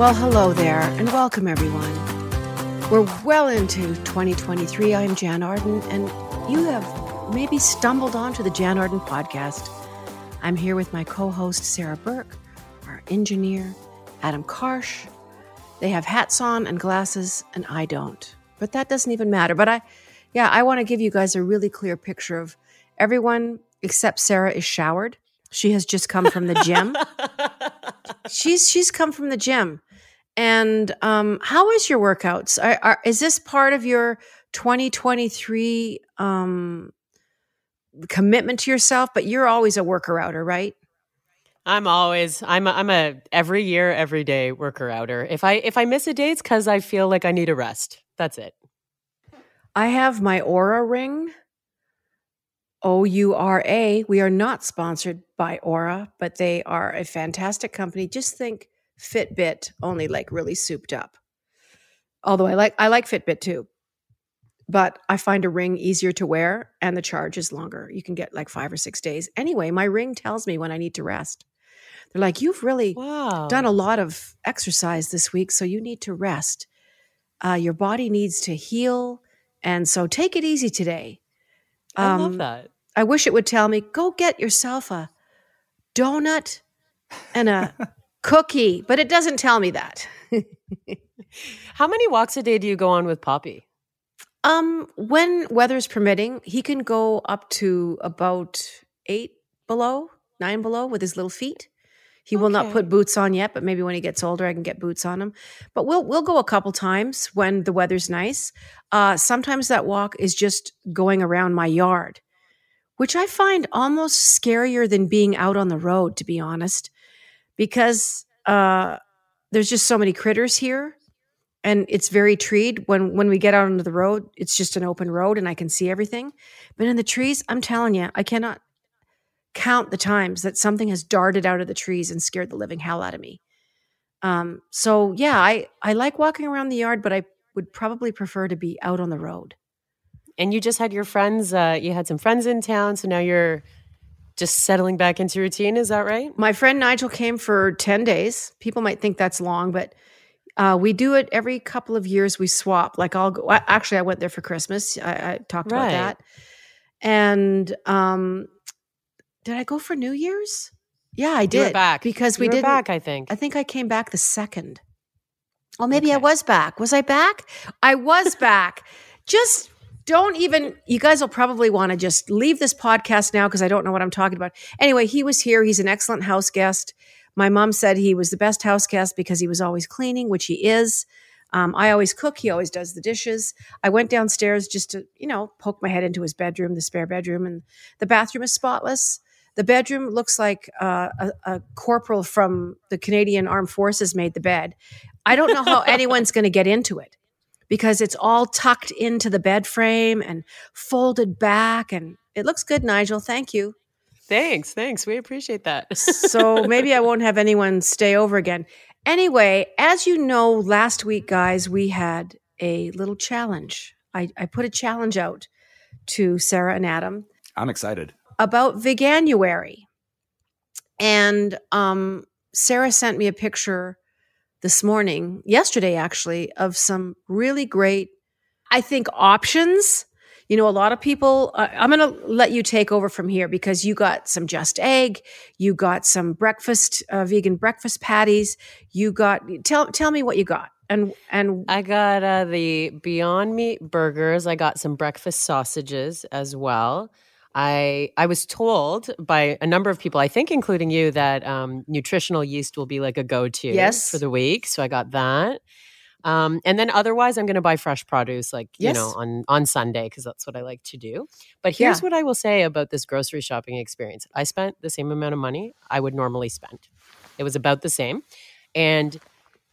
Well, hello there, and welcome everyone. We're well into 2023. I'm Jann Arden, and you have maybe stumbled onto the Jann Arden podcast. I'm here with my co host, Sarah Burke, our engineer, Adam Karsh. They have hats on and glasses, and I don't. But that doesn't even matter. But I, yeah, I want to give you guys a really clear picture of everyone except Sarah is showered. She has just come from the gym. she's she's come from the gym. And um, how is your workouts? Are, are, is this part of your 2023 um, commitment to yourself? But you're always a worker outer, right? I'm always I'm a, I'm a every year every day worker outer. If I if I miss a day, it's because I feel like I need a rest. That's it. I have my Oura ring. O U R A. We are not sponsored by Oura, but they are a fantastic company. Just think Fitbit, only like really souped up. Although I like I like Fitbit too. But I find a ring easier to wear and the charge is longer. You can get like 5 or 6 days. Anyway, my ring tells me when I need to rest. They're like, "You've really Wow. done a lot of exercise this week, so you need to rest. Uh, your body needs to heal, and so take it easy today." I love Um, that. I wish it would tell me, go get yourself a donut and a cookie, but it doesn't tell me that. How many walks a day do you go on with Poppy? Um, when weather's permitting, he can go up to about eight below, nine below with his little feet. He will not put boots on yet, but maybe when he gets older, I can get boots on him. But we'll we'll go a couple times when the weather's nice. Uh, sometimes that walk is just going around my yard, which I find almost scarier than being out on the road, to be honest, because uh, there's just so many critters here and it's very treed. When when we get out onto the road it's just an open road and i can see everything. But in the trees i'm telling you i cannot count the times that something has darted out of the trees and scared the living hell out of me. Um, so yeah i i like walking around the yard but i would probably prefer to be out on the road. And you just had your friends. Uh, you had some friends in town, so now you're just settling back into routine. Is that right? my friend nigel came for 10 days. People might think that's long but uh, we do it every couple of years we swap. Like i'll go I- actually i went there for christmas. I, I talked about that. And um did i go for new year's? Yeah i You did. were back. Because we didn't back. I think. i think i came back the second. Oh maybe i was back. Was i back? I was back. Just don't even you guys will probably want to just leave this podcast now because i don't know what i'm talking about. Anyway he was here. He's an excellent house guest. My mom said he was the best house guest because he was always cleaning which he is. Um, i always cook. He always does the dishes. I went downstairs just to you know poke my head into his bedroom the spare bedroom and the bathroom is spotless. The bedroom looks like uh, a, a corporal from the canadian armed forces made the bed. I don't know how anyone's going to get into it because it's all tucked into the bed frame and folded back and it looks good nigel thank you Thanks. Thanks. We appreciate that. so maybe I won't have anyone stay over again. Anyway, as you know, last week, guys, we had a little challenge. I, I put a challenge out to Sarah and Adam I'm excited. about Veganuary. And um, Sarah sent me a picture this morning, yesterday actually, of some really great, I think, options. You know, a lot of people, uh, I'm going to let you take over from here because you got some just egg, you got some breakfast, uh, vegan breakfast patties, you got, tell, tell me what you got. And, and I got uh, the Beyond Meat burgers. I got some breakfast sausages as well. I I was told by a number of people, I think including you, that um, nutritional yeast will be like a go to Yes. for the week. So I got that. Um, and then otherwise, I'm going to buy fresh produce, like you know, on on Sunday because that's what I like to do. But here's Yeah. what I will say about this grocery shopping experience: I spent the same amount of money I would normally spend. It was about the same, and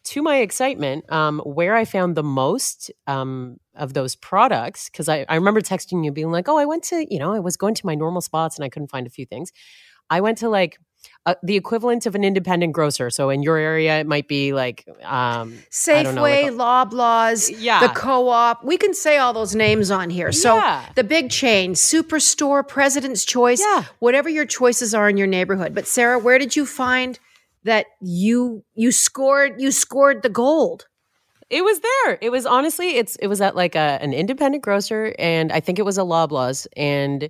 to my excitement, um, where I found the most um, of those products, because I, I remember texting you being like, oh, I went to, you know, I was going to my normal spots and I couldn't find a few things. I went to like uh, the equivalent of an independent grocer. So in your area, it might be like, um, know, like Safeway, a- Loblaws, Yeah. the co-op. We can say all those names on here. So Yeah. the big chain, Superstore, President's Choice, Yeah. whatever your choices are in your neighborhood. But Sarah, where did you find that you you scored you scored the gold. It was there. It was honestly, it's it was at like a, an independent grocer, and I think it was a Loblaws. And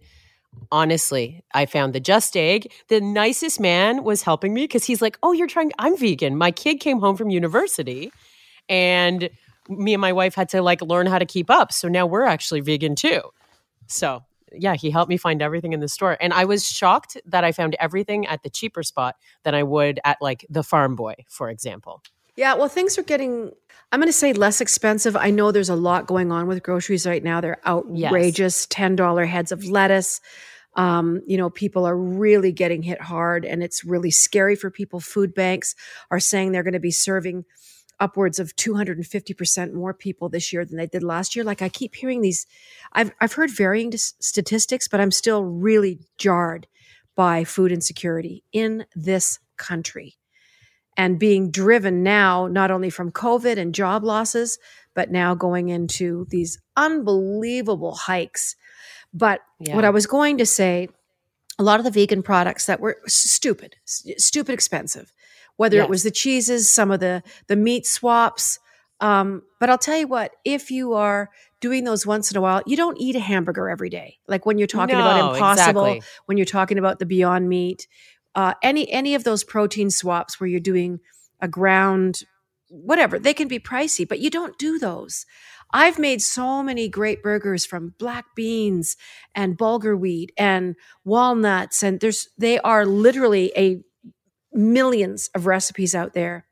honestly, I found the Just Egg. The nicest man was helping me because he's like, "Oh, you're trying. I'm vegan. My kid came home from university, and me and my wife had to like learn how to keep up. So now we're actually vegan too. So yeah, he helped me find everything in the store. And I was shocked that I found everything at the cheaper spot than I would at like the Farm Boy, for example. Yeah, well, things are getting, I'm going to say less expensive. I know there's a lot going on with groceries right now. They're outrageous yes. $10 heads of lettuce. Um, you know, people are really getting hit hard and it's really scary for people. Food banks are saying they're going to be serving upwards of 250% more people this year than they did last year. Like I keep hearing these, I've, I've heard varying statistics, but I'm still really jarred by food insecurity in this country and being driven now not only from COVID and job losses, but now going into these unbelievable hikes. But yeah. what I was going to say, a lot of the vegan products that were stupid, stupid expensive, whether yes. it was the cheeses, some of the the meat swaps. Um, but I'll tell you what, if you are doing those once in a while, you don't eat a hamburger every day. Like when you're talking no, about impossible, exactly. when you're talking about the Beyond Meat, uh, any any of those protein swaps where you're doing a ground whatever they can be pricey but you don't do those i've made so many great burgers from black beans and bulgur wheat and walnuts and there's they are literally a millions of recipes out there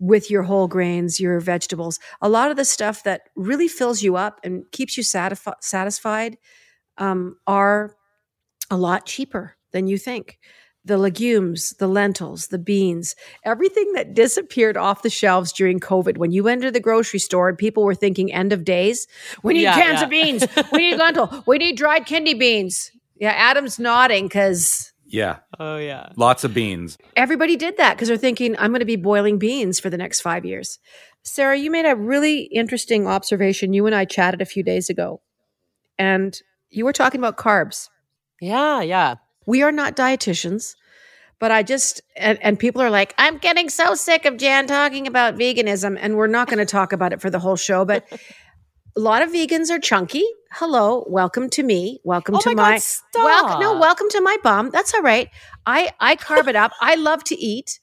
with your whole grains your vegetables a lot of the stuff that really fills you up and keeps you satisfi- satisfied um, are a lot cheaper than you think the legumes, the lentils, the beans, everything that disappeared off the shelves during COVID. When you entered the grocery store and people were thinking end of days, we need yeah, cans yeah. of beans, we need lentil, we need dried kidney beans. Yeah, Adam's nodding because. Yeah. Oh, yeah. Lots of beans. Everybody did that because they're thinking, I'm going to be boiling beans for the next five years. Sarah, you made a really interesting observation. You and I chatted a few days ago, and you were talking about carbs. Yeah, yeah. We are not dietitians, but I just, and, and people are like, I'm getting so sick of Jann talking about veganism. And we're not going to talk about it for the whole show, but a lot of vegans are chunky. Hello, welcome to me. Welcome oh to my, my God, welcome. No, welcome to my bum. That's all right. I I carve it up. I love to eat.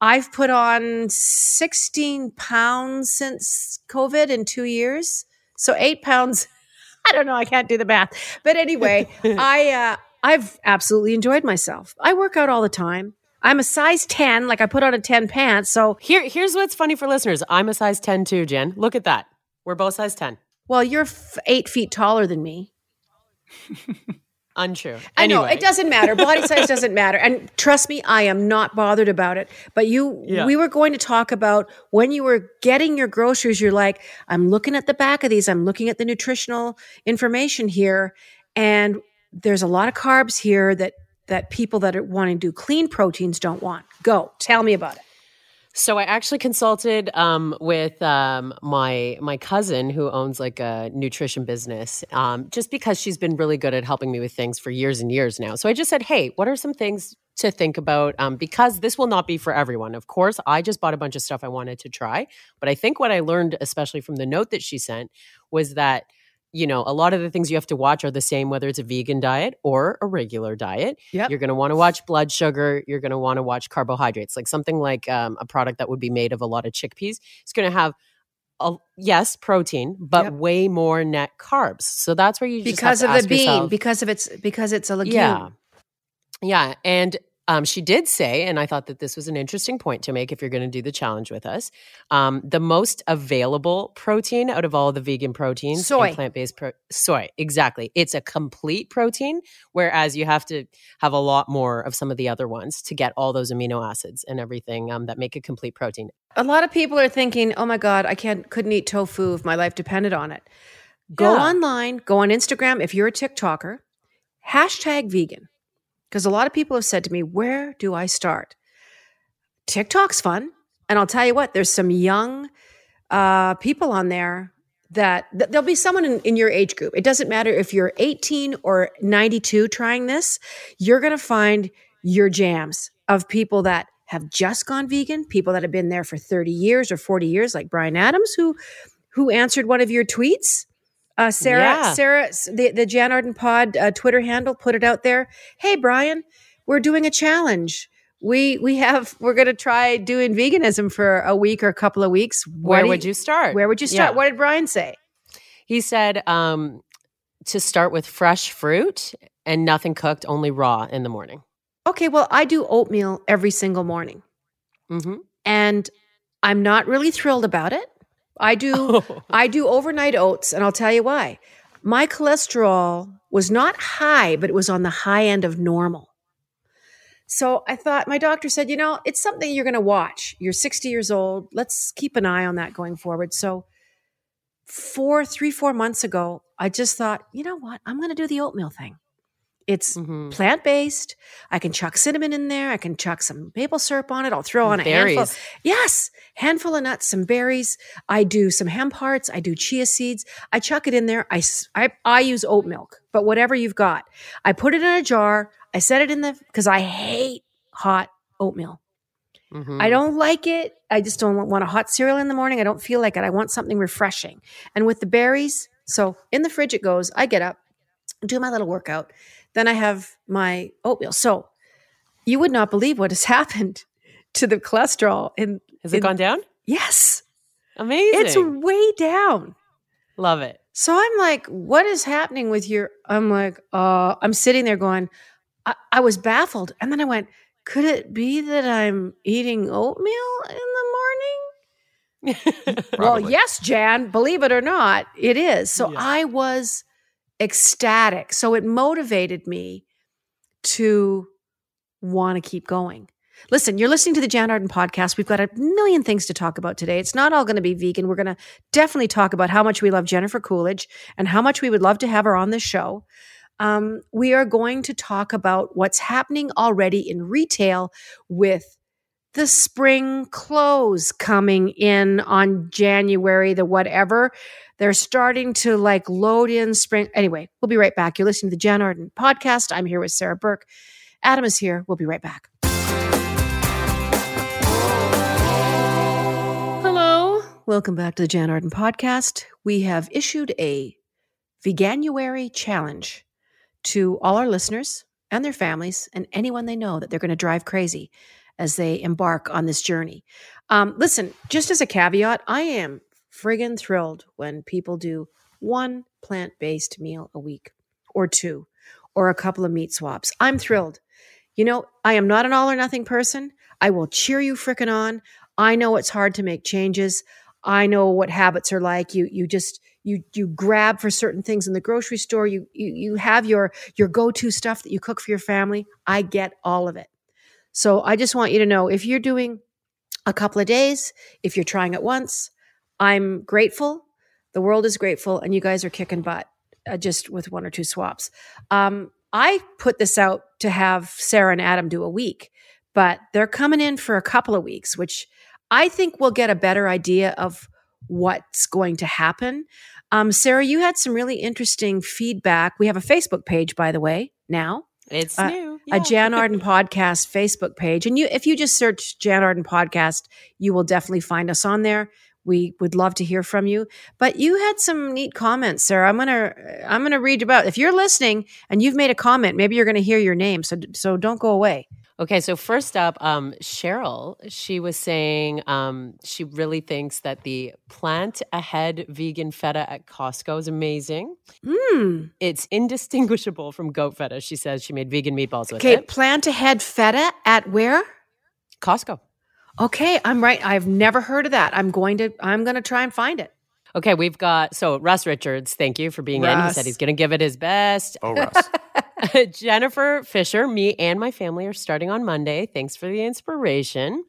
I've put on 16 pounds since COVID in two years. So eight pounds. I don't know. I can't do the math. But anyway, I uh, I've absolutely enjoyed myself. I work out all the time. I'm a size 10, like I put on a 10 pants. So here, here's what's funny for listeners. I'm a size 10 too, Jen. Look at that. We're both size 10. Well, you're f- eight feet taller than me. Untrue. I know it doesn't matter. Body size doesn't matter. And trust me, I am not bothered about it. But you, yeah. we were going to talk about when you were getting your groceries, you're like, I'm looking at the back of these, I'm looking at the nutritional information here. And there's a lot of carbs here that that people that are wanting to do clean proteins don't want. Go, tell me about it. So I actually consulted um, with um, my my cousin who owns like a nutrition business, um, just because she's been really good at helping me with things for years and years now. So I just said, "Hey, what are some things to think about?" Um, because this will not be for everyone. Of course, I just bought a bunch of stuff I wanted to try, but I think what I learned, especially from the note that she sent, was that you know, a lot of the things you have to watch are the same, whether it's a vegan diet or a regular diet. Yep. You're going to want to watch blood sugar. You're going to want to watch carbohydrates, like something like um, a product that would be made of a lot of chickpeas. It's going to have, a, yes, protein, but yep. way more net carbs. So that's where you because of the bean, yourself, because of its because it's a legume. Yeah, yeah, and um, she did say, and I thought that this was an interesting point to make if you're going to do the challenge with us. Um, the most available protein out of all the vegan proteins, soy, plant based pro- soy, exactly. It's a complete protein, whereas you have to have a lot more of some of the other ones to get all those amino acids and everything um, that make a complete protein. A lot of people are thinking, "Oh my God, I can't, couldn't eat tofu if my life depended on it." Go yeah. online, go on Instagram if you're a TikToker, hashtag vegan because a lot of people have said to me, Where do I start? TikTok's fun. And I'll tell you what, there's some young uh, people on there that th- there'll be someone in, in your age group. It doesn't matter if you're 18 or 92 trying this, you're going to find your jams of people that have just gone vegan, people that have been there for 30 years or 40 years, like Bryan Adams, who who answered one of your tweets. Uh, Sarah, Yeah. Sarah, the, the Jann Arden Pod uh, Twitter handle put it out there. Hey, Bryan, we're doing a challenge. We we have we're going to try doing veganism for a week or a couple of weeks. What Where would you start? Where would you start? Yeah. What did Bryan say? He said um, to start with fresh fruit and nothing cooked, only raw in the morning. Okay, well, I do oatmeal every single morning, hmm and I'm not really thrilled about it. I do I do overnight oats, and I'll tell you why. My cholesterol was not high, but it was on the high end of normal. So I thought, my doctor said, you know, it's something you're going to watch. You're 60 years old. Let's keep an eye on that going forward. So, four, three, four months ago, I just thought, you know what? I'm going to do the oatmeal thing. It's hmm plant based. I can chuck cinnamon in there. I can chuck some maple syrup on it. I'll throw on a handful. Berries. Yes, handful of nuts, some berries. I do some hemp hearts. I do chia seeds. I chuck it in there. I I use oat milk, but whatever you've got. I put it in a jar. I set it in the, because I hate hot oatmeal. Mhm. I don't like it. I just don't want a hot cereal in the morning. I don't feel like it. I want something refreshing. And with the berries, so in the fridge it goes. I get up, do my little workout. Then I have my oatmeal. So you would not believe what has happened to the cholesterol in Has it in- gone down? Yes. Amazing. It's way down. Love it. So I'm like, what is happening with your I'm like, uh, I'm sitting there going, I, I was baffled. And then I went, could it be that I'm eating oatmeal in the morning? Well, yes, Jann, believe it or not, it is. So Yeah. I was ecstatic. So it motivated me to want to keep going. Listen, you're listening to the Jann Arden podcast. We've got a million things to talk about today. It's not all going to be vegan. We're going to definitely talk about how much we love Jennifer Coolidge and how much we would love to have her on this show. Um, we are going to talk about what's happening already in retail with the spring clothes coming in on January, the whatever. They're starting to like load in spring. Anyway, we'll be right back. You're listening to the Jann Arden podcast. I'm here with Sarah Burke. Adam is here. We'll be right back. Hello. Welcome back to the Jann Arden podcast. We have issued a Veganuary challenge to all our listeners and their families and anyone they know that they're going to drive crazy as they embark on this journey. Um, listen, just as a caveat, I am friggin' thrilled when people do one plant based meal a week or two or a couple of meat swaps. I'm thrilled. You know, I am not an all or nothing person. I will cheer you frickin' on. I know it's hard to make changes. I know what habits are like. You you just you you grab for certain things in the grocery store. You you you have your your go-to stuff that you cook for your family. I get all of it. So I just want you to know if you're doing a couple of days, if you're trying it once, I'm grateful. The world is grateful, and you guys are kicking butt uh, just with one or two swaps. Um, I put this out to have Sarah and Adam do a week, but they're coming in for a couple of weeks, which I think we'll get a better idea of what's going to happen. Um, Sarah, you had some really interesting feedback. We have a Facebook page, by the way, now It's Uh, new. A. Jann Arden podcast Facebook page. And you if you just search Jann Arden podcast, you will definitely find us on there. We would love to hear from you. But you had some neat comments, Sarah. I'm gonna I'm gonna read about if you're listening and you've made a comment, maybe you're gonna hear your name. So so don't go away. Okay, so first up, um, Cheryl, she was saying um, she really thinks that the plant ahead vegan feta at Costco is amazing. Hmm. It's indistinguishable from goat feta. She says she made vegan meatballs with Okay, it. plant ahead feta at where? Costco. Okay, I'm right. I've never heard of that. I'm going to I'm gonna try and find it. Okay, we've got so Russ Richards. Thank you for being in. He said he's going to give it his best. Oh, Russ. Jennifer Fisher, me and my family are starting on Monday. Thanks for the inspiration.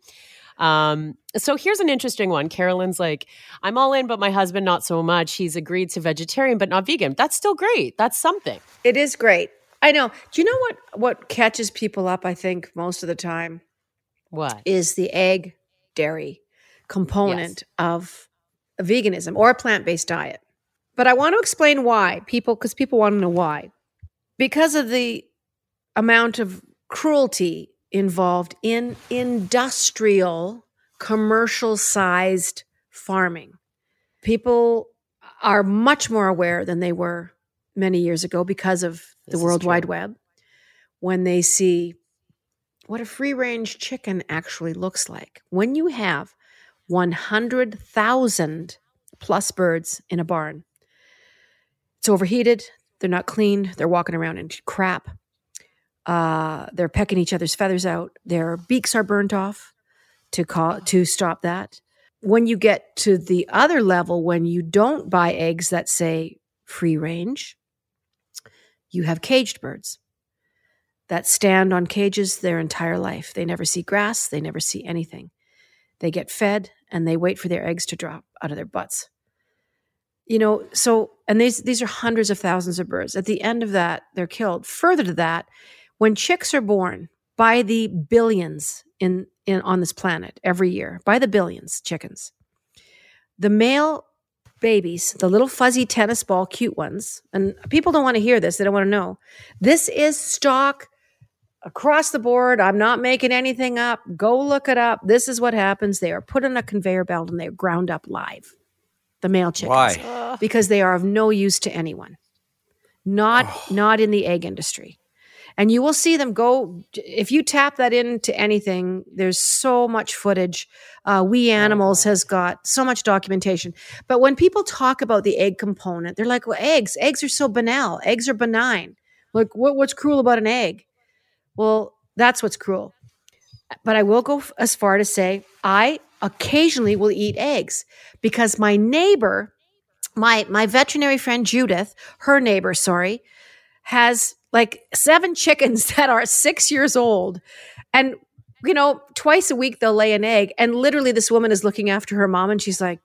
Um, so here's an interesting one. Carolyn's like, I'm all in, but my husband not so much. He's agreed to vegetarian, but not vegan. That's still great. That's something. It is great. I know. Do you know what what catches people up, I think, most of the time? What? is the egg dairy component of veganism or a plant-based diet. But I want to explain why people because people want to know why. Because of the amount of cruelty involved in industrial, commercial sized farming. People are much more aware than they were many years ago because of the This is World. Wide Web when they see what a free range chicken actually looks like. When you have 100,000 plus birds in a barn, it's overheated, they're not cleaned, they're walking around in crap. Uh, they're pecking each other's feathers out. Their beaks are burnt off to call to stop that. When you get to the other level, when you don't buy eggs that say free range, you have caged birds that stand on cages their entire life. They never see grass, they never see anything. They get fed and they wait for their eggs to drop out of their butts. You know, so and these these are hundreds of thousands of birds. At the end of that, they're killed. Further to that, when chicks are born by the billions in, in on this planet every year, by the billions chickens, the male babies, the little fuzzy tennis ball cute ones, and people don't want to hear this, they don't want to know. This is stock across the board. I'm not making anything up. Go look it up. This is what happens. They are put on a conveyor belt and they're ground up live. The male chickens Why? because they are of no use to anyone. Not not in the egg industry. And you will see them go if you tap that into anything. There's so much footage. Uh, we Animals has got so much documentation. But when people talk about the egg component, they're like, "Well, eggs. Eggs are so banal. Eggs are benign. Like, what, what's cruel about an egg?" Well, that's what's cruel. But I will go f- as far to say I occasionally will eat eggs because my neighbor my my veterinary friend Judith, her neighbor, sorry, has like seven chickens that are six years old, and you know twice a week they'll lay an egg, and literally this woman is looking after her mom, and she's like,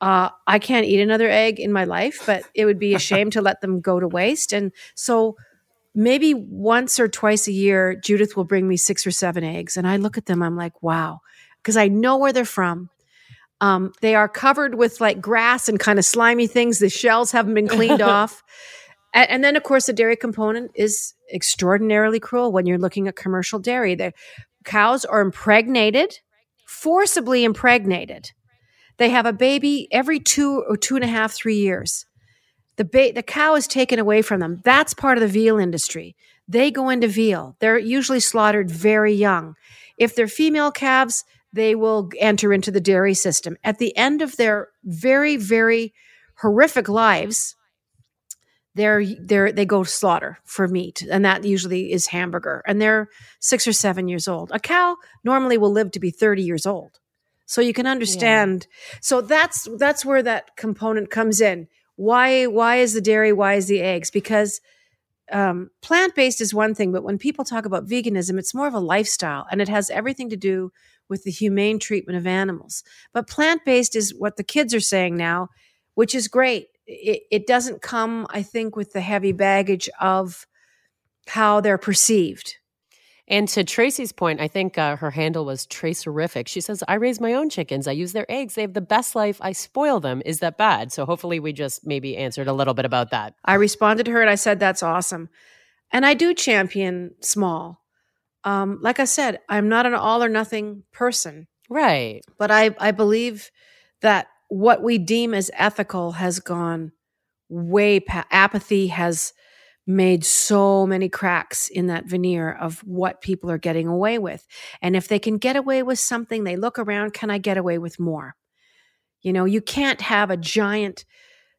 uh, "I can't eat another egg in my life, but it would be a shame to let them go to waste," and so. Maybe once or twice a year, Judith will bring me six or seven eggs. And I look at them, I'm like, wow, because I know where they're from. Um, they are covered with like grass and kind of slimy things. The shells haven't been cleaned off. And, and then, of course, the dairy component is extraordinarily cruel when you're looking at commercial dairy. The cows are impregnated, forcibly impregnated. They have a baby every two or two and a half, three years. The, ba- the cow is taken away from them. That's part of the veal industry. They go into veal. They're usually slaughtered very young. If they're female calves, they will enter into the dairy system. At the end of their very, very horrific lives, they're, they're, they go to slaughter for meat, and that usually is hamburger. And they're six or seven years old. A cow normally will live to be 30 years old. So you can understand. So that's that's where that component comes in. Why why is the dairy? Why is the eggs? Because um, plant based is one thing, but when people talk about veganism, it's more of a lifestyle, and it has everything to do with the humane treatment of animals. But plant based is what the kids are saying now, which is great. It, it doesn't come, I think, with the heavy baggage of how they're perceived. And to Tracy's point, I think uh, her handle was Tracerific. She says, I raise my own chickens. I use their eggs. They have the best life. I spoil them. Is that bad? So hopefully we just maybe answered a little bit about that. I responded to her and I said, That's awesome. And I do champion small. Um, like I said, I'm not an all or nothing person, Right. but I, I believe that what we deem as ethical has gone way past apathy has made so many cracks in that veneer of what people are getting away with. And if they can get away with something, they look around, can I get away with more? You know, you can't have a giant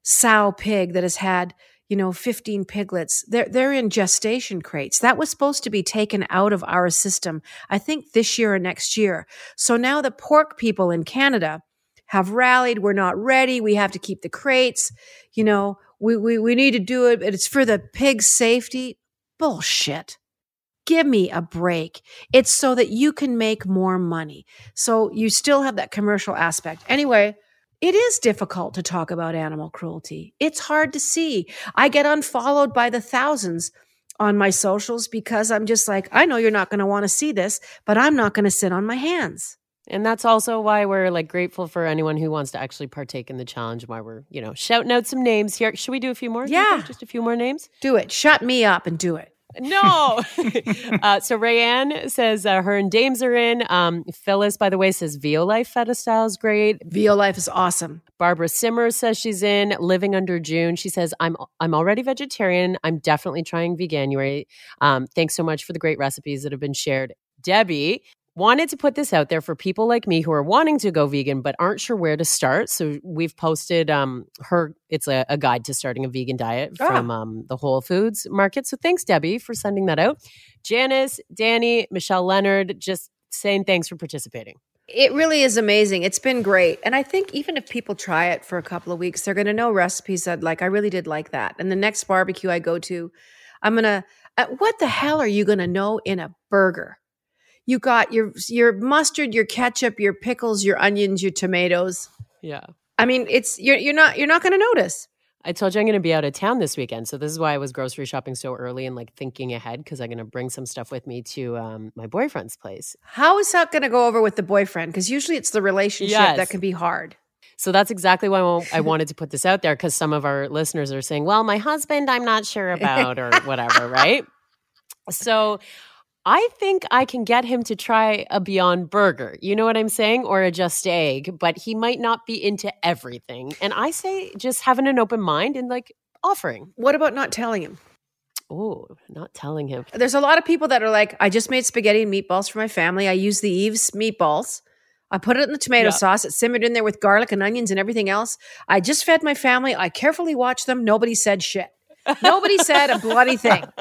sow pig that has had, you know, 15 piglets. They're they're in gestation crates. That was supposed to be taken out of our system, I think this year or next year. So now the pork people in Canada have rallied. We're not ready. We have to keep the crates. You know, we, we, we need to do it, but it's for the pig's safety. Bullshit. Give me a break. It's so that you can make more money. So you still have that commercial aspect. Anyway, it is difficult to talk about animal cruelty. It's hard to see. I get unfollowed by the thousands on my socials because I'm just like, I know you're not going to want to see this, but I'm not going to sit on my hands. And that's also why we're like grateful for anyone who wants to actually partake in the challenge. Why we're, you know, shouting out some names here. Should we do a few more? Yeah. Just a few more names? Do it. Shut me up and do it. No. uh, so Rayanne says uh, her and Dames are in. Um, Phyllis, by the way, says Violife Feta Style is great. Violife is awesome. Barbara Simmer says she's in. Living Under June. She says I'm I'm already vegetarian. I'm definitely trying veganuary. Um, thanks so much for the great recipes that have been shared. Debbie wanted to put this out there for people like me who are wanting to go vegan but aren't sure where to start. So we've posted um, her. It's a, a, guide to starting a vegan diet ah. from um, the Whole Foods market. So thanks, Debbie, for sending that out. Janice, Danny, Michelle Leonard, just saying thanks for participating. It really is amazing. It's been great. And I think even if people try it for a couple of weeks, they're going to know recipes that, like, I really did like that. And the next barbecue I go to, I'm going to, uh, what the hell are you going to know in a burger? You got your your mustard, your ketchup, your pickles, your onions, your tomatoes. Yeah. I mean, it's you're you're not you're not going to notice. I told you I'm going to be out of town this weekend, so this is why I was grocery shopping so early and like thinking ahead because I'm going to bring some stuff with me to um, my boyfriend's place. How is that going to go over with the boyfriend? Because usually it's the relationship yes. that can be hard. So that's exactly why I wanted to put this out there because some of our listeners are saying, "Well, my husband, I'm not sure about," or whatever, right? So I think I can get him to try a Beyond Burger. You know what I'm saying? Or a Just Egg, but he might not be into everything. And I say just having an open mind and like offering. What about not telling him? Oh, not telling him. There's a lot of people that are like, I just made spaghetti and meatballs for my family. I use the Yves meatballs. I put it in the tomato yep. sauce. It simmered in there with garlic and onions and everything else. I just fed my family. I carefully watched them. Nobody said shit. Nobody said a bloody thing.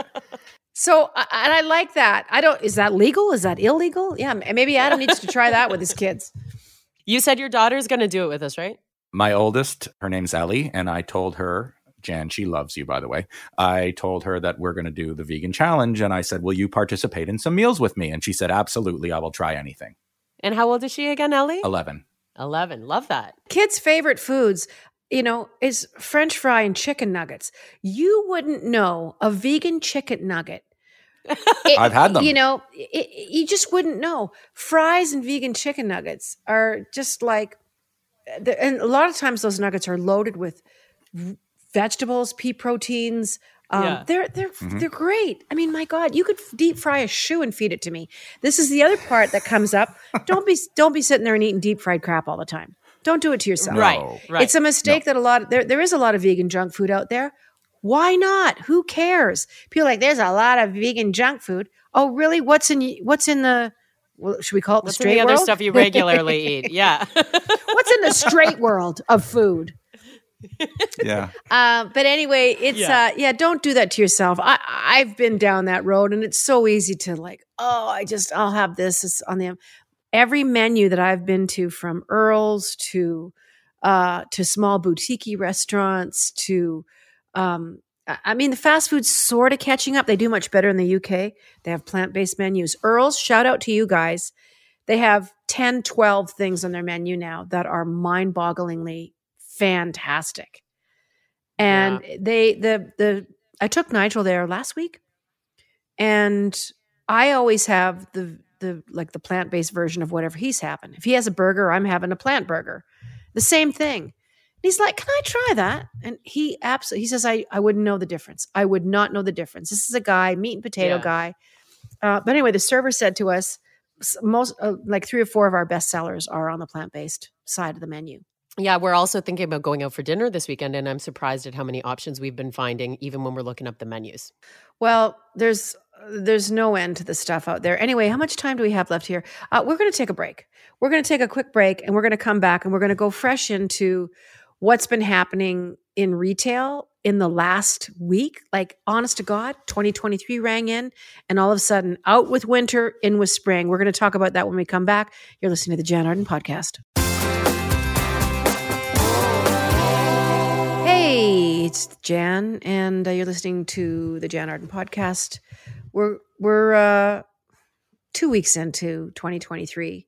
So, uh, and I like that. I don't, is that legal? Is that illegal? Yeah. Maybe Adam needs to try that with his kids. You said your daughter's going to do it with us, right? My oldest, her name's Ellie, and I told her, Jann, she loves you, by the way. I told her that we're going to do the vegan challenge. And I said, Will you participate in some meals with me? And she said, Absolutely. I will try anything. And how old is she again, Ellie? 11. 11. Love that. Kids' favorite foods you know, is French fry and chicken nuggets. You wouldn't know a vegan chicken nugget it, I've had them. You know, it, you just wouldn't know. Fries and vegan chicken nuggets are just like, and a lot of times those nuggets are loaded with vegetables, pea proteins. Um, yeah. They're they're mm-hmm. they're great. I mean, my God, you could deep fry a shoe and feed it to me. This is the other part that comes up. don't be don't be sitting there and eating deep fried crap all the time. Don't do it to yourself. No. Right, right. It's a mistake no. that a lot of, there there is a lot of vegan junk food out there. Why not? Who cares? People like there's a lot of vegan junk food. Oh, really? What's in what's in the well, should we call it what's the straight the world? other stuff you regularly eat? Yeah. what's in the straight world of food? yeah. Uh, but anyway, it's yeah. Uh, yeah. Don't do that to yourself. I I've been down that road, and it's so easy to like. Oh, I just I'll have this It's on the every menu that I've been to, from Earl's to uh, to small boutique restaurants to um, I mean, the fast food's sort of catching up. They do much better in the UK. They have plant based menus. Earl's, shout out to you guys. They have 10, 12 things on their menu now that are mind bogglingly fantastic. And yeah. they, the, the, I took Nigel there last week and I always have the, the, like the plant based version of whatever he's having. If he has a burger, I'm having a plant burger. The same thing he's like, Can I try that? And he absolutely, he says, I, I wouldn't know the difference. I would not know the difference. This is a guy, meat and potato yeah. guy. Uh, but anyway, the server said to us, most uh, like three or four of our best sellers are on the plant based side of the menu. Yeah, we're also thinking about going out for dinner this weekend, and I'm surprised at how many options we've been finding, even when we're looking up the menus. Well, there's there's no end to the stuff out there. Anyway, how much time do we have left here? Uh, we're going to take a break. We're going to take a quick break, and we're going to come back, and we're going to go fresh into what's been happening in retail in the last week. Like, honest to God, 2023 rang in, and all of a sudden, out with winter, in with spring. We're going to talk about that when we come back. You're listening to the Jann Arden podcast. Hey, it's Jan, and uh, you're listening to the Jan Arden podcast. We're we're uh, two weeks into 2023.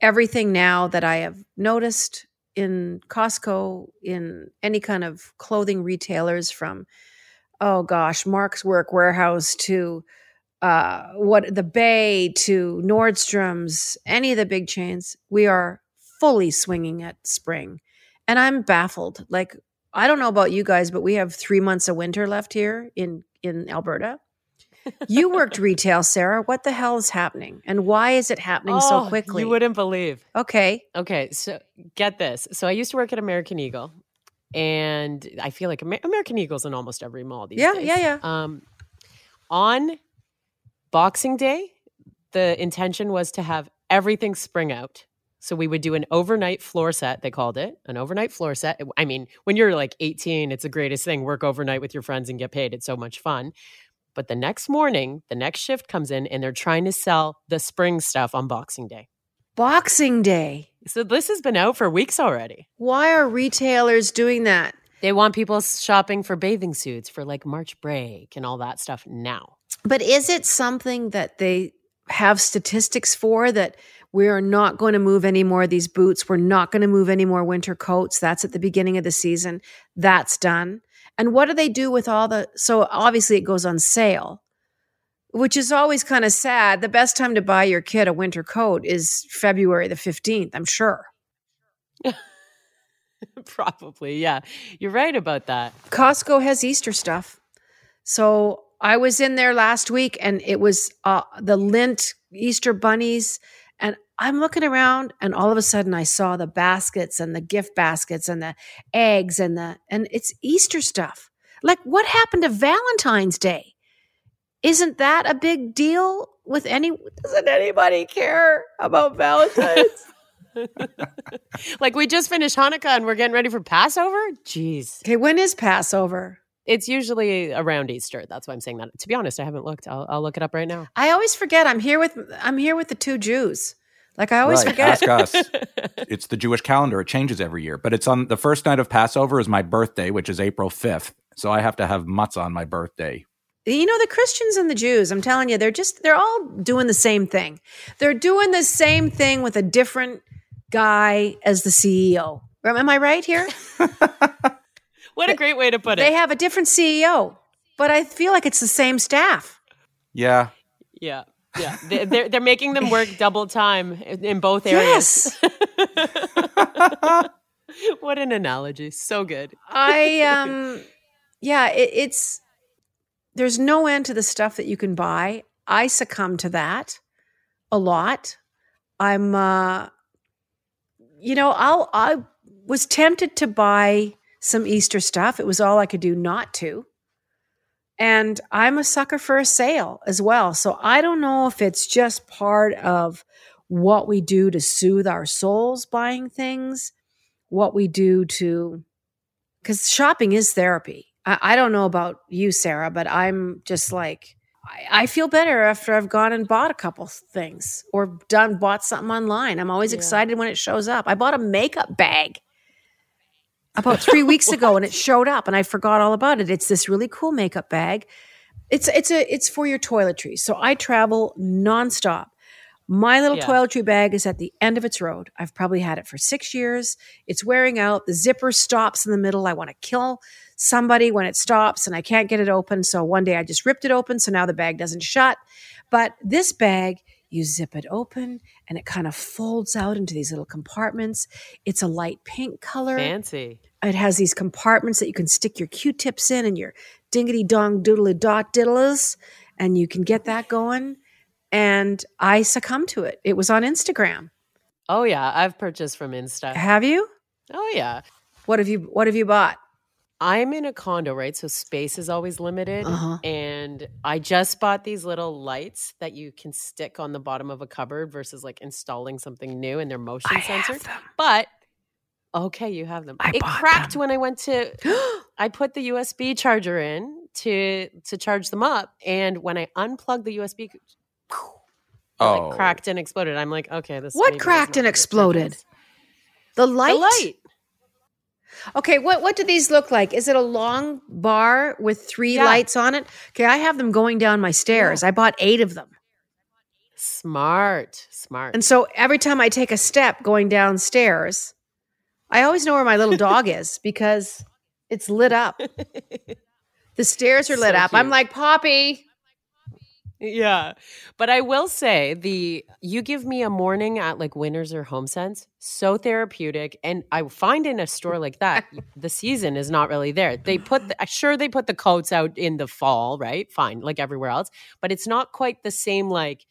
Everything now that I have noticed in Costco, in any kind of clothing retailers from, oh gosh, Mark's Work Wearhouse to uh, what the Bay to Nordstrom's, any of the big chains, we are fully swinging at spring. And I'm baffled. Like, I don't know about you guys, but we have three months of winter left here in, in Alberta. You worked retail, Sarah. What the hell is happening? And why is it happening so Oh, quickly? You wouldn't believe. okay. Okay, so get this. So I used to work at American Eagle, and I feel like Amer- American Eagle's in almost every mall these Yeah, days. yeah, yeah. Um, on Boxing Day, the intention was to have everything spring out. So we would do an overnight floor set, they called it, an overnight floor set. I mean, when you're like 18, it's the greatest thing. Work overnight with your friends and get paid. It's so much fun. But the next morning, the next shift comes in and they're trying to sell the spring stuff on Boxing Day. Boxing Day. So this has been out for weeks already. Why are retailers doing that? They want people shopping for bathing suits for like March break and all that stuff now. But is it something that they have statistics for that we are not going to move any more of these boots? We're not going to move any more winter coats. That's at the beginning of the season. That's done. And what do they do with all the? So obviously it goes on sale, which is always kind of sad. The best time to buy your kid a winter coat is February the 15th, I'm sure. Probably, yeah. You're right about that. Costco has Easter stuff. So I was in there last week and it was uh, the Lindt Easter bunnies. And I'm looking around and all of a sudden I saw the baskets and the gift baskets and the eggs and the, and it's Easter stuff. Like what happened to Valentine's Day? Isn't that a big deal with any, doesn't anybody care about Valentine's? Like we just finished Hanukkah and we're getting ready for Passover? Jeez. okay, when is Passover? It's usually around Easter. That's why I'm saying that. To be honest, I haven't looked. I'll, I'll look it up right now. I always forget I'm here with, I'm here with the two Jews. Like I always Right, forget. Ask us. It's the Jewish calendar. It changes every year, but it's on the first night of Passover is my birthday, which is April 5th. So I have to have matzah on my birthday. you know the christians and the jews i'm telling you they're just they're all doing the same thing they're doing the same thing with a different guy as the ceo am i right here What a great way to put it. they have a different ceo but i feel like it's the same staff Yeah. Yeah. Yeah. They- They're, they're making them work double time in in both areas. yes what an analogy. So good. i um yeah it, it's there's no end to the stuff that you can buy i succumb to that a lot i'm uh you know i'll i was tempted to buy some easter stuff it was all i could do not to and i'm a sucker for a sale as well so i don't know if it's just part of what we do to soothe our souls buying things what we do to because shopping is therapy. I, I don't know about you, Sarah, but I'm just like I, I feel better after I've gone and bought a couple things or done bought something online. I'm always Yeah. excited when it shows up. I bought a makeup bag about three weeks ago and it showed up and I forgot all about it. It's this really cool makeup bag. It's it's a it's for your toiletries. So I travel nonstop. My little Yeah. toiletry bag is at the end of its road. I've probably had it for six years. It's wearing out. The zipper stops in the middle. I want to kill somebody when it stops and I can't get it open. So one day I just ripped it open. So now the bag doesn't shut. But this bag, you zip it open and it kind of folds out into these little compartments. It's a light pink color Fancy. it has these compartments that you can stick your q-tips in and your dingity dong doodly dot diddles and you can get that going and i succumbed to it it was on instagram Oh, yeah. I've purchased from Insta. have you Oh, yeah. what have you what have you bought I'm in a condo, right? So space is always limited. Uh-huh. And I just bought these little lights that you can stick on the bottom of a cupboard versus like installing something new and they're motion i have them But okay, you have them. I it cracked them. when I went to I put the USB charger in to to charge them up and when I unplugged the USB it Oh. like cracked and exploded. I'm like, okay, this What cracked and exploded? the light The light. Okay what what do these look like is it a long bar with three Yeah. lights on it okay i have them going down my stairs i bought eight of them Smart. Smart. And so every time I take a step going downstairs, I always know where my little dog is because it's lit up. The stairs are lit So up. I'm like, Poppy, Yeah. But I will say the you give me a morning at like Winners or Home Sense, so therapeutic. And I find in a store like that, the season is not really there. They put the, sure they put the coats out in the fall, right? Fine, like everywhere else. But it's not quite the same like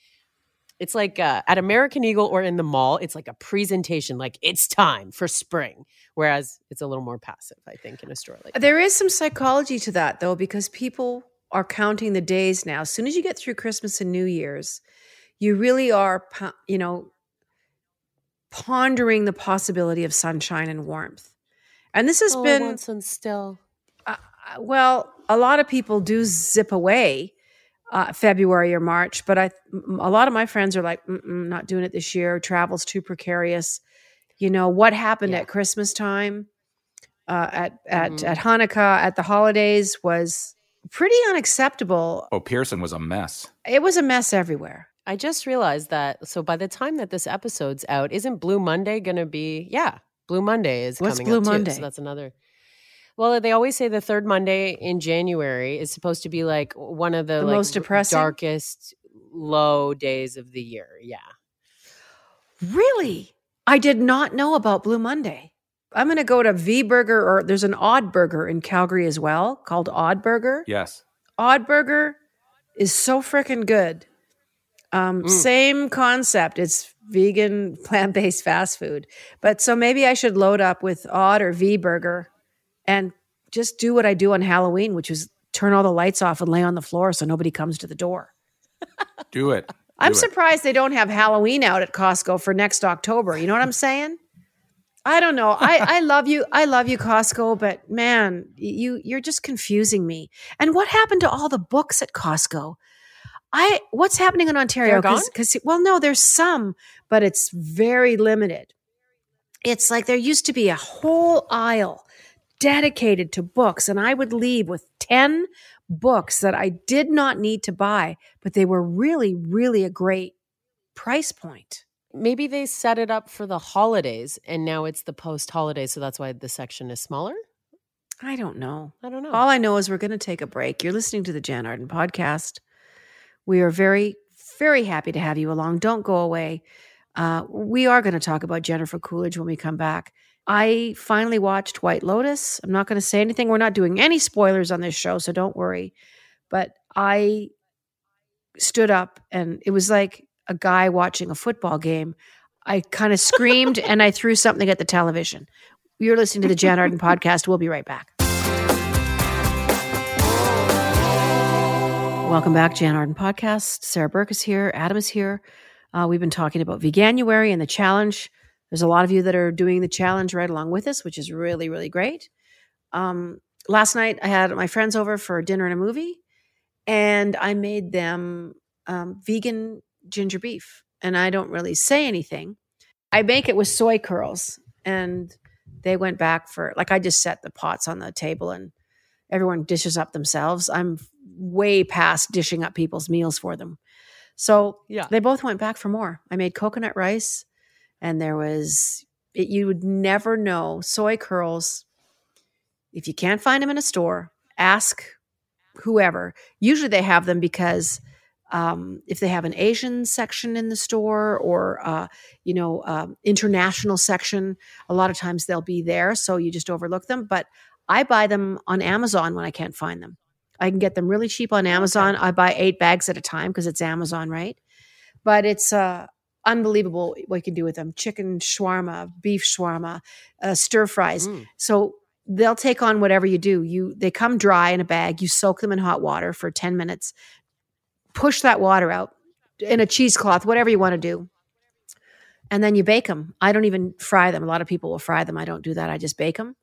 it's like uh, at American Eagle or in the mall, it's like a presentation, like it's time for spring. Whereas it's a little more passive, I think, in a store like that. There is some psychology to that, though, because people are counting the days now. As soon as you get through Christmas and New Year's, you really are, you know, pondering the possibility of sunshine and warmth. And this has oh, been I want some still. Uh, well, a lot of people do zip away uh, February or March, but I, a lot of my friends are like, not doing it this year. Travel's too precarious. You know what happened Yeah. at Christmas time, uh, at at Mhm. at Hanukkah, at the holidays was pretty unacceptable. Oh, Pearson was a mess. It was a mess everywhere. I just realized that. So by the time that this episode's out, isn't Blue Monday going to be? Yeah, Blue Monday is What's coming Blue up too. Monday? So that's another. Well, they always say the third Monday in January is supposed to be like one of the, The like, most depressing? darkest low days of the year. Yeah. Really, I did not know about Blue Monday. I'm going to go to V Burger, or there's an Odd Burger in Calgary as well called Odd Burger. Yes. Odd Burger is so freaking good. Um, Mm. Same concept. It's vegan, plant based fast food. But so maybe I should load up with Odd or V Burger and just do what I do on Halloween, which is turn all the lights off and lay on the floor so nobody comes to the door. Do it. I'm it. surprised they don't have Halloween out at Costco for next October. You know what I'm saying? I don't know. I, I love you. I love you, Costco, but man, you you're just confusing me. And what happened to all the books at Costco? I what's happening in Ontario? Because well, no, there's some, but it's very limited. It's like there used to be a whole aisle dedicated to books, and I would leave with ten books that I did not need to buy, but they were really, really a great price point. Maybe they set it up for the holidays and now it's the post holidays. So that's why the section is smaller. I don't know. I don't know. All I know is we're going to take a break. You're listening to the Jann Arden podcast. We are very, very happy to have you along. Don't go away. Uh, we are going to talk about Jennifer Coolidge when we come back. I finally watched White Lotus. I'm not going to say anything. We're not doing any spoilers on this show, so don't worry. But I stood up and it was like a guy watching a football game. I kind of screamed and I threw something at the television. You're listening to the Jann Arden podcast. We'll be right back. Welcome back, Jann Arden podcast. Sarah Burke is here. Adam is here. Uh, we've been talking about Veganuary and the challenge. There's a lot of you that are doing the challenge right along with us, which is really, really great. Um, last night, I had my friends over for dinner and a movie, and I made them um, vegan ginger beef. And I don't really say anything. I make it with soy curls, and they went back for like I just set the pots on the table and everyone dishes up themselves. I'm way past dishing up people's meals for them. So Yeah. they both went back for more. I made coconut rice and there was it, you would never know soy curls if you can't find them in a store ask whoever usually they have them because um, if they have an asian section in the store or uh, you know um, international section a lot of times they'll be there so you just overlook them but i buy them on amazon when i can't find them. I can get them really cheap on amazon. I buy eight bags at a time because it's amazon right? But it's uh, unbelievable what you can do with them. Chicken shawarma beef shawarma uh, stir fries. Mm. so they'll take on whatever you do. You they come dry in a bag. You soak them in hot water for 10 minutes push that water out in a cheesecloth whatever you want to do. And then you bake them i don't even fry them. A lot of people will fry them. I don't do that. I just bake them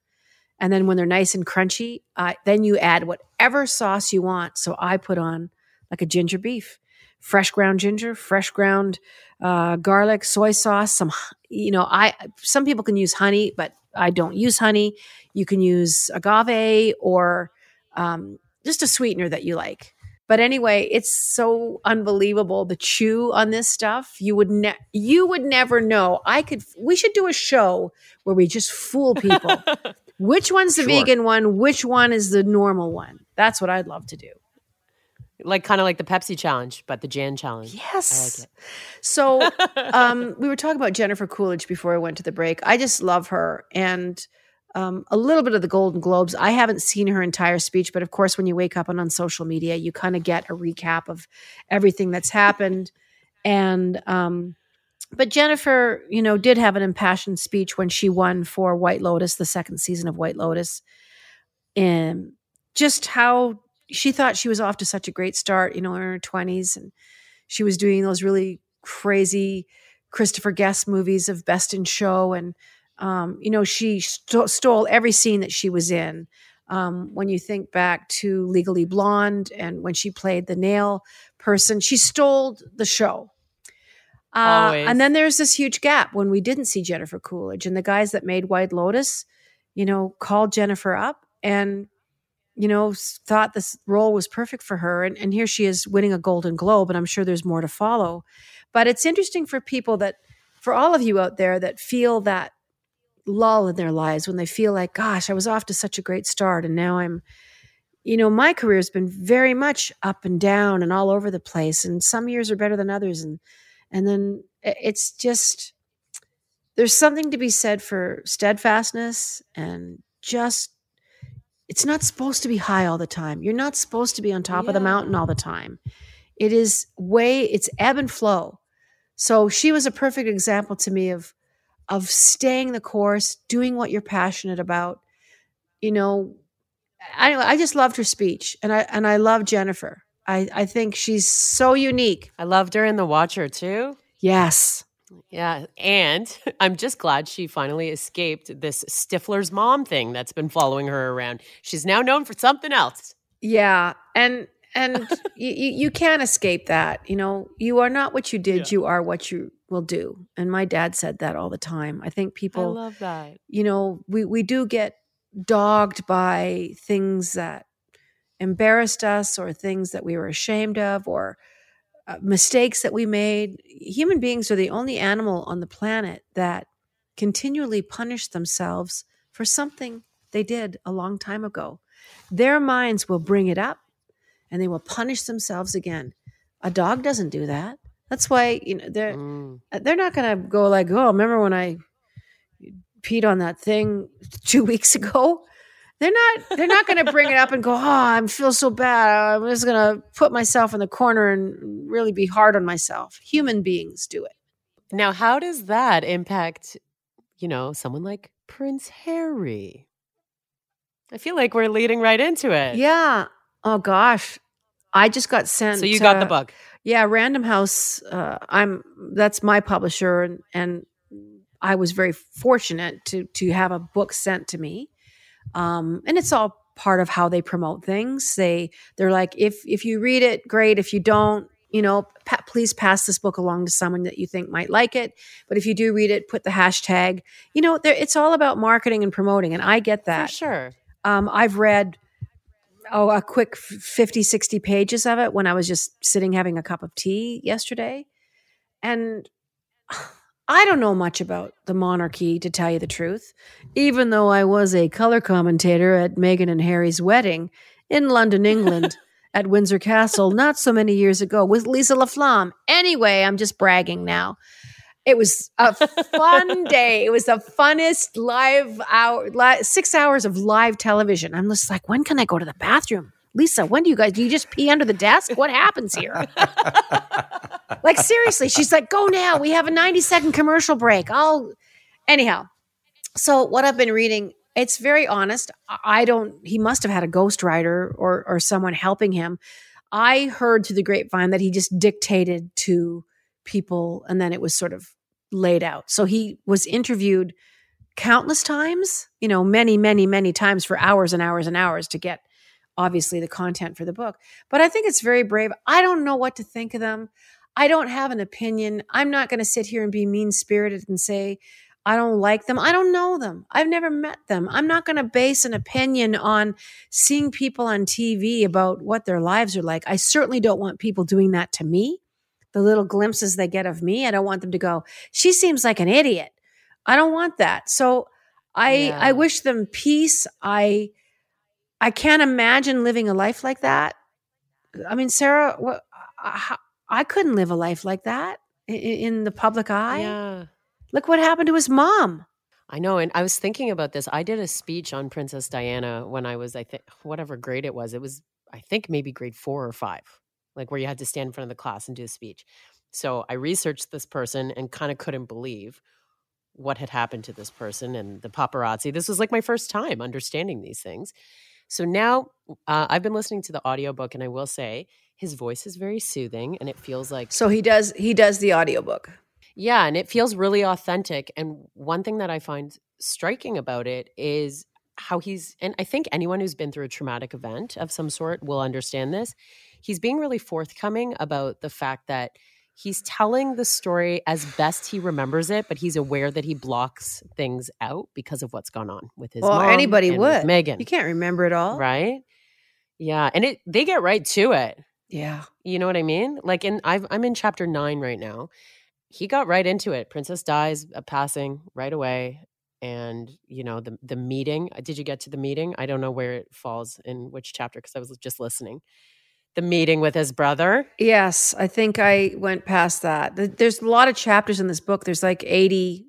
and then when they're nice and crunchy uh, then you add whatever sauce you want. So i put on like a ginger beef fresh ground ginger fresh ground uh, garlic soy sauce some you know i some people can use honey but i don't use honey. You can use agave or um, just a sweetener that you like but anyway it's so unbelievable the chew on this stuff you would ne- you would never know i could we should do a show where we just fool people which one's the Sure. vegan one which one is the normal one that's what i'd love to do like kind of like the Pepsi challenge, but the Jann challenge. Yes. Like so um, we were talking about Jennifer Coolidge before I went to the break. I just love her and um, a little bit of the Golden Globes. I haven't seen her entire speech, but of course, when you wake up and on social media, you kind of get a recap of everything that's happened. And um, but Jennifer, you know, did have an impassioned speech when she won for White Lotus, the second season of White Lotus, and just how she thought she was off to such a great start, you know, in her twenties, and she was doing those really crazy Christopher Guest movies of Best in Show, and um, you know, she st- stole every scene that she was in. Um, when you think back to Legally Blonde and when she played the nail person, she stole the show uh, and then there's this huge gap when we didn't see Jennifer Coolidge and the guys that made White Lotus, you know, called Jennifer up and, you know, thought this role was perfect for her. And, and here she is winning a Golden Globe, and I'm sure there's more to follow. But it's interesting for people that, for all of you out there that feel that lull in their lives when they feel like, gosh, I was off to such a great start and now I'm, you know, my career has been very much up and down and all over the place. And some years are better than others. And and then it's just, there's something to be said for steadfastness and just, it's not supposed to be high all the time. You're not supposed to be on top yeah. of the mountain all the time. It is way, it's ebb and flow. So she was a perfect example to me of, of staying the course, doing what you're passionate about. You know, I I just loved her speech, and I and I love Jennifer. I, I think she's so unique. I loved her in The Watcher too. Yes. Yeah. And I'm just glad she finally escaped this Stifler's mom thing that's been following her around. She's now known for something else. Yeah. And and you, you can't escape that. You know, you are not what you did, yeah. you are what you will do. And my dad said that all the time. I think people I love that. You know, we, we do get dogged by things that embarrassed us or things that we were ashamed of or uh, mistakes that we made. Human beings are the only animal on the planet that continually punish themselves for something they did a long time ago. Their minds will bring it up and they will punish themselves again. A dog doesn't do that. That's why you know they're mm. Uh, they're not going to go like, "Oh, remember when I peed on that thing 2 weeks ago?" they're not they're not going to bring it up and go oh i feel so bad. I'm just going to put myself in the corner and really be hard on myself. Human beings do it. Now how does that impact you know someone like prince harry? I feel like we're leading right into it. Yeah. Oh gosh. I just got sent so you got uh, the book yeah random house uh, i'm that's my publisher and and i was very fortunate to to have a book sent to me um, and it's all part of how they promote things. They they're like, if if you read it, great. If you don't, you know, pa- please pass this book along to someone that you think might like it. But if you do read it, put the hashtag. You know, it's all about marketing and promoting, and I get that. For sure. Um, I've read oh a quick 50 60 pages of it when i was just sitting having a cup of tea yesterday and I don't know much about the monarchy, to tell you the truth, even though I was a color commentator at Meghan and Harry's wedding in London, England, at Windsor Castle not so many years ago with Lisa LaFlamme. Anyway, I'm just bragging now. It was a fun day. It was the funnest live hour, six hours of live television. I'm just like, when can I go to the bathroom? Lisa, when do you guys, do you just pee under the desk? What happens here? like, seriously, she's like, go now. We have a 90 second commercial break. I'll, anyhow. So, what I've been reading, it's very honest. I don't, he must have had a ghostwriter or, or someone helping him. I heard through the grapevine that he just dictated to people and then it was sort of laid out. So, he was interviewed countless times, you know, many, many, many times for hours and hours and hours to get obviously the content for the book. But I think it's very brave. I don't know what to think of them. I don't have an opinion. I'm not going to sit here and be mean spirited and say, I don't like them. I don't know them. I've never met them. I'm not going to base an opinion on seeing people on TV about what their lives are like. I certainly don't want people doing that to me. The little glimpses they get of me, I don't want them to go, she seems like an idiot. I don't want that. So I yeah. I wish them peace. I I can't imagine living a life like that. I mean, Sarah, what, uh, I, I couldn't live a life like that in, in the public eye. Yeah. Look what happened to his mom. I know. And I was thinking about this. I did a speech on Princess Diana when I was, I think, whatever grade it was. It was, I think, maybe grade four or five, like where you had to stand in front of the class and do a speech. So I researched this person and kind of couldn't believe what had happened to this person and the paparazzi. This was like my first time understanding these things. So now uh, I've been listening to the audiobook and I will say his voice is very soothing and it feels like So he does he does the audiobook. yeah, and it feels really authentic. And one thing that I find striking about it is how he's, and I think anyone who's been through a traumatic event of some sort will understand this. He's being really forthcoming about the fact that he's telling the story as best he remembers it, but he's aware that he blocks things out because of what's gone on with his Well, mom anybody and would. Meghan, You can't remember it all. right? Yeah, and it they get right to it. Yeah. You know what I mean? Like in I've, I'm in chapter nine right now. He got right into it. Princess Diana's passing right away, and you know the the meeting. uh, Did you get to the meeting? I don't know where it falls in which chapter because I was just listening. The meeting with his brother. Yes, I think I went past that. There's a lot of chapters in this book. There's like 80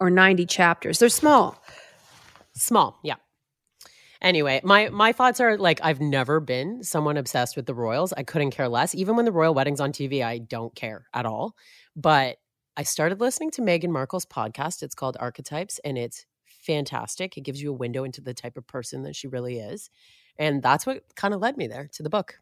or 90 chapters. They're small. Small, yeah. Anyway, my my thoughts are like I've never been someone obsessed with the royals. I couldn't care less. Even when the royal wedding's on TV, I don't care at all. But I started listening to Meghan Markle's podcast. It's called Archetypes, and it's fantastic. It gives you a window into the type of person that she really is, and that's what kind of led me there to the book.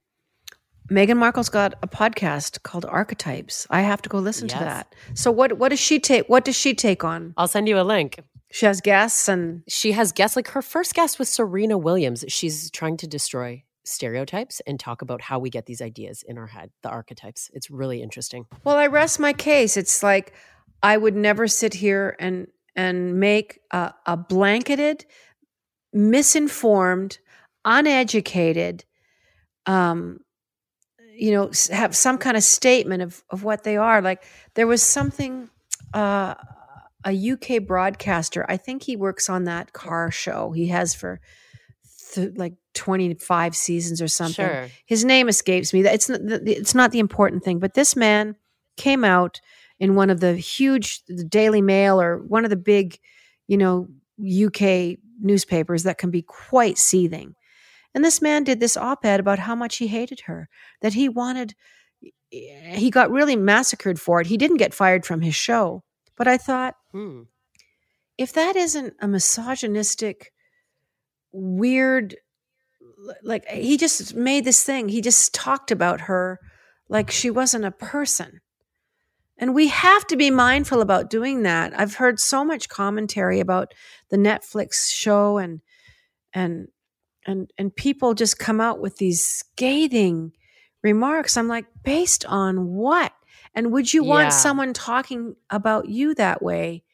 Meghan Markle's got a podcast called Archetypes. I have to go listen to that. So what what does she take what does she take on? I'll send you a link. She has guests and She has guests like her first guest was Serena Williams. She's trying to destroy stereotypes and talk about how we get these ideas in our head, the archetypes. It's really interesting. well, I rest my case. It's like I would never sit here and and make a, a blanketed, misinformed, uneducated, um, you know, have some kind of statement of of what they are. Like there was something. Uh, a UK broadcaster. I think he works on that car show. He has for th- like 25 seasons or something. Sure. His name escapes me. That It's not, the- it's not the important thing, but this man came out in one of the huge the Daily Mail or one of the big, you know, UK newspapers that can be quite seething. And this man did this op-ed about how much he hated her, that he wanted he got really massacred for it. He didn't get fired from his show. But I thought Hmm. if that isn't a misogynistic, weird, like he just made this thing, he just talked about her like she wasn't a person. And we have to be mindful about doing that. I've heard so much commentary about the Netflix show and and and and people just come out with these scathing remarks. I'm like, based on what? And would you Yeah. want someone talking about you that way?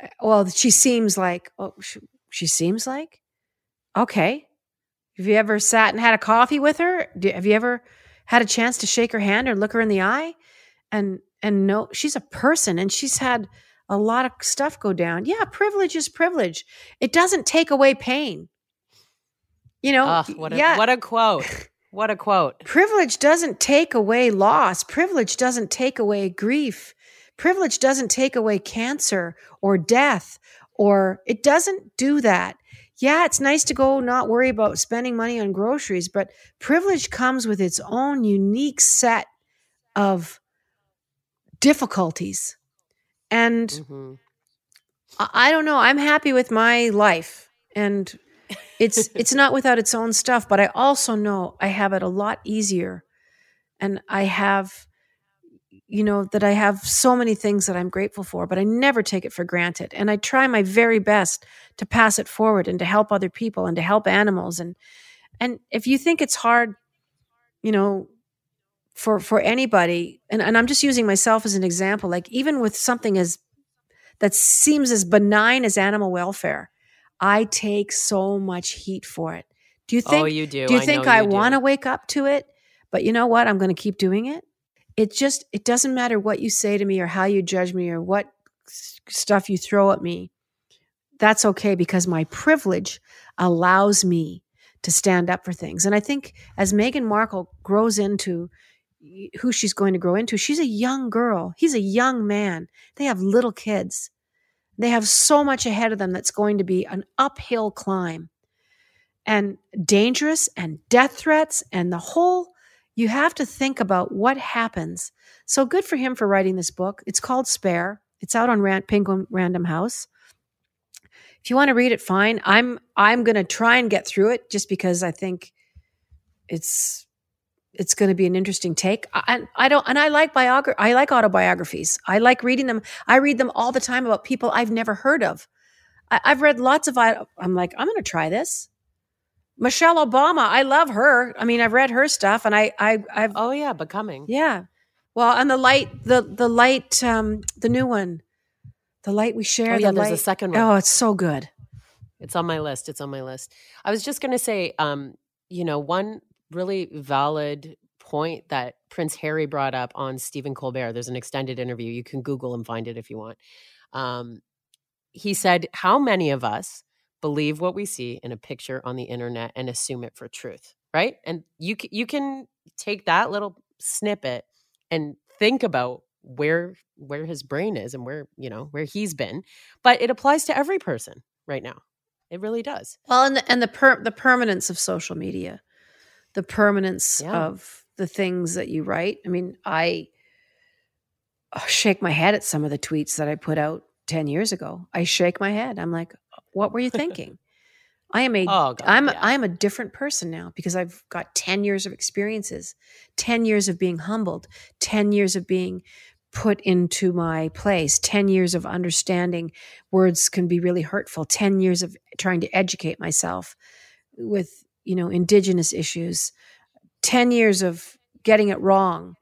Eh, well, she seems like, oh, she, she seems like, okay. Have you ever sat and had a coffee with her? Do, have you ever had a chance to shake her hand or look her in the eye? And and no, she's a person, and she's had a lot of stuff go down. Yeah, privilege is privilege. It doesn't take away pain. You know, Ugh, what a yeah, what a quote. What a quote. privilege doesn't take away loss. Privilege doesn't take away grief. Privilege doesn't take away cancer or death, or it doesn't do that. Yeah, it's nice to go not worry about spending money on groceries, but privilege comes with its own unique set of difficulties. And Mhm. I I don't know. I'm happy with my life, and it's it's not without its own stuff. But I also know I have it a lot easier, and I have, you know, that I have so many things that I'm grateful for. But I never take it for granted, and I try my very best to pass it forward and to help other people and to help animals. And and if you think it's hard, you know, for for anybody, and, and I'm just using myself as an example, like even with something as that seems as benign as animal welfare. I take so much heat for it. Do you oh, think? oh, you do. do you I think I want to wake up to it? But you know what? I'm going to keep doing it. It just it doesn't matter what you say to me or how you judge me or what stuff you throw at me. That's okay because my privilege allows me to stand up for things. And I think as Meghan Markle grows into who she's going to grow into, she's a young girl. He's a young man. They have little kids. They have so much ahead of them that's going to be an uphill climb and dangerous and death threats and the whole you have to think about what happens. So good for him for writing this book. It's called Spare. It's out on Penguin Random House. If you want to read it, fine. I'm I'm going to try and get through it just because I think it's it's going to be an interesting take. I, I don't, and I like biogra- I like autobiographies. I like reading them. I read them all the time about people I've never heard of. I, have read lots of. I'm like, I'm going to try this. Michelle Obama, I love her. I mean, I've read her stuff, and I, I, I've. Oh yeah, becoming. Yeah, well, and the light, the the light, um, the new one, the light we share. Oh yeah, the there's light. a second one. Oh, it's so good. It's on my list. It's on my list. I was just going to say, um, you know, one really valid point that Prince Harry brought up on Stephen Colbert. There's an extended interview. You can Google and find it if you want. Um, he said, "How many of us believe what we see in a picture on the internet and assume it for truth?" Right? And you you can take that little snippet and think about where where his brain is and where you know where he's been but it applies to every person right now it really does well and the and the per, the permanence of social media the permanence yeah. of the things that you write. I mean, I uh, shake my head at some of the tweets that I put out 10 years ago. I shake my head. I'm like, what were you thinking? I am a oh, God, I'm yeah. I'm a different person now because I've got 10 years of experiences, 10 years of being humbled, 10 years of being put into my place, 10 years of understanding words can be really hurtful, 10 years of trying to educate myself with you know, indigenous issues, 10 years of getting it wrong.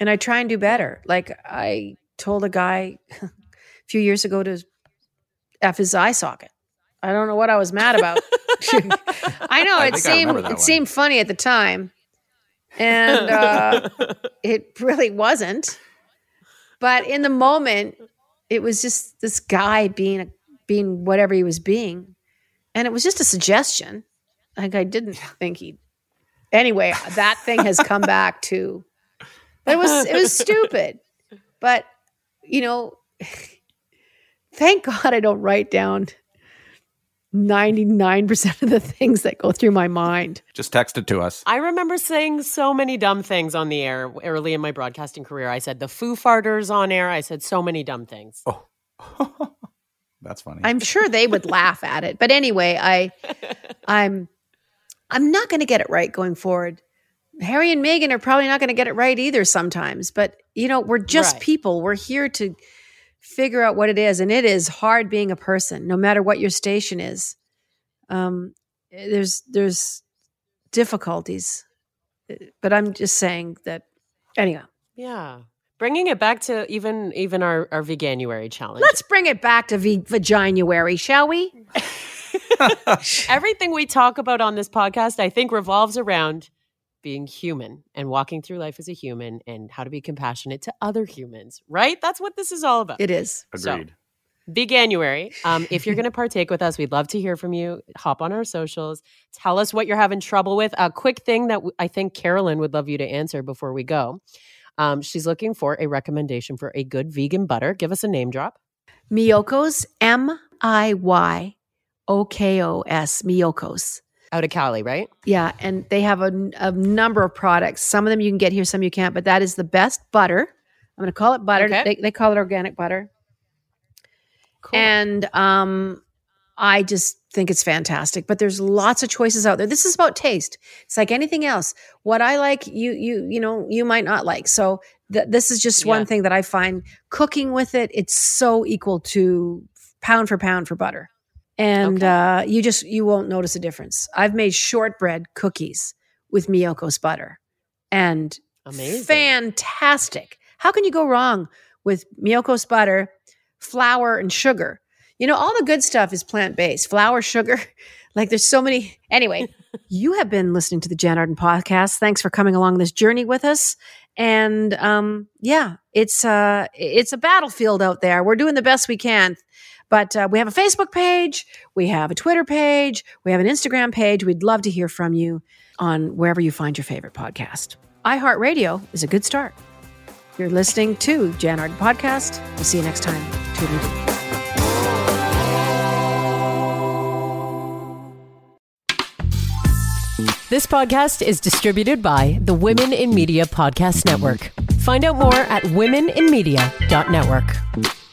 And I try and do better. Like I told a guy a few years ago to F his eye socket. I don't know what I was mad about. I know I it seemed it seemed funny at the time. And uh, it really wasn't. But in the moment, it was just this guy being a, being whatever he was being. And it was just a suggestion. Like I didn't think he. Anyway, that thing has come back to. But it was it was stupid, but you know, thank God I don't write down 99% of the things that go through my mind. Just text it to us. I remember saying so many dumb things on the air early in my broadcasting career. I said the foo farters on air. I said so many dumb things. Oh. That's funny. I'm sure they would laugh at it. But anyway, I I'm I'm not going to get it right going forward. Harry and Meghan are probably not going to get it right either sometimes, but you know, we're just right. people. We're here to figure out what it is. And it is hard being a person, no matter what your station is. Um, there's, there's difficulties, but I'm just saying that anyway. Yeah. Bringing it back to even, even our, our veganuary challenge. Let's bring it back to v- vaginuary, shall we? Everything we talk about on this podcast, I think, revolves around being human and walking through life as a human and how to be compassionate to other humans, right? That's what this is all about. It is. Agreed. So, Veganuary. Um, if you're going to partake with us, we'd love to hear from you. Hop on our socials. Tell us what you're having trouble with. A quick thing that w- I think Carolyn would love you to answer before we go. Um, she's looking for a recommendation for a good vegan butter. Give us a name drop. Miyoko's M I Y OKOS, Miyokos. Out of Cali, right? Yeah. And they have a, a, number of products. Some of them you can get here, some you can't, but that is the best butter. I'm going to call it butter. Okay. They, they, call it organic butter. Cool. And um, I just think it's fantastic. But there's lots of choices out there. This is about taste. It's like anything else. What I like, you you you know, you might not like. So th- this is just yeah. one thing that I find cooking with it. It's so equal to pound for pound for butter and okay. uh, you just you won't notice a difference. I've made shortbread cookies with Miyoko's butter, and Amazing. fantastic. How can you go wrong with Miyoko's butter, flour, and sugar? You know, all the good stuff is plant based. Flour, sugar, like there's so many. Anyway, you have been listening to the Jann Arden podcast. Thanks for coming along this journey with us. And um, yeah, it's uh, it's a battlefield out there. We're doing the best we can But uh, we have a Facebook page, we have a Twitter page, we have an Instagram page. We'd love to hear from you on wherever you find your favorite podcast. iHeartRadio is a good start. You're listening to Jann Arden Podcast. We'll see you next time. Toodaloo. This podcast is distributed by the Women in Media Podcast Network. Find out more at womeninmedia.network.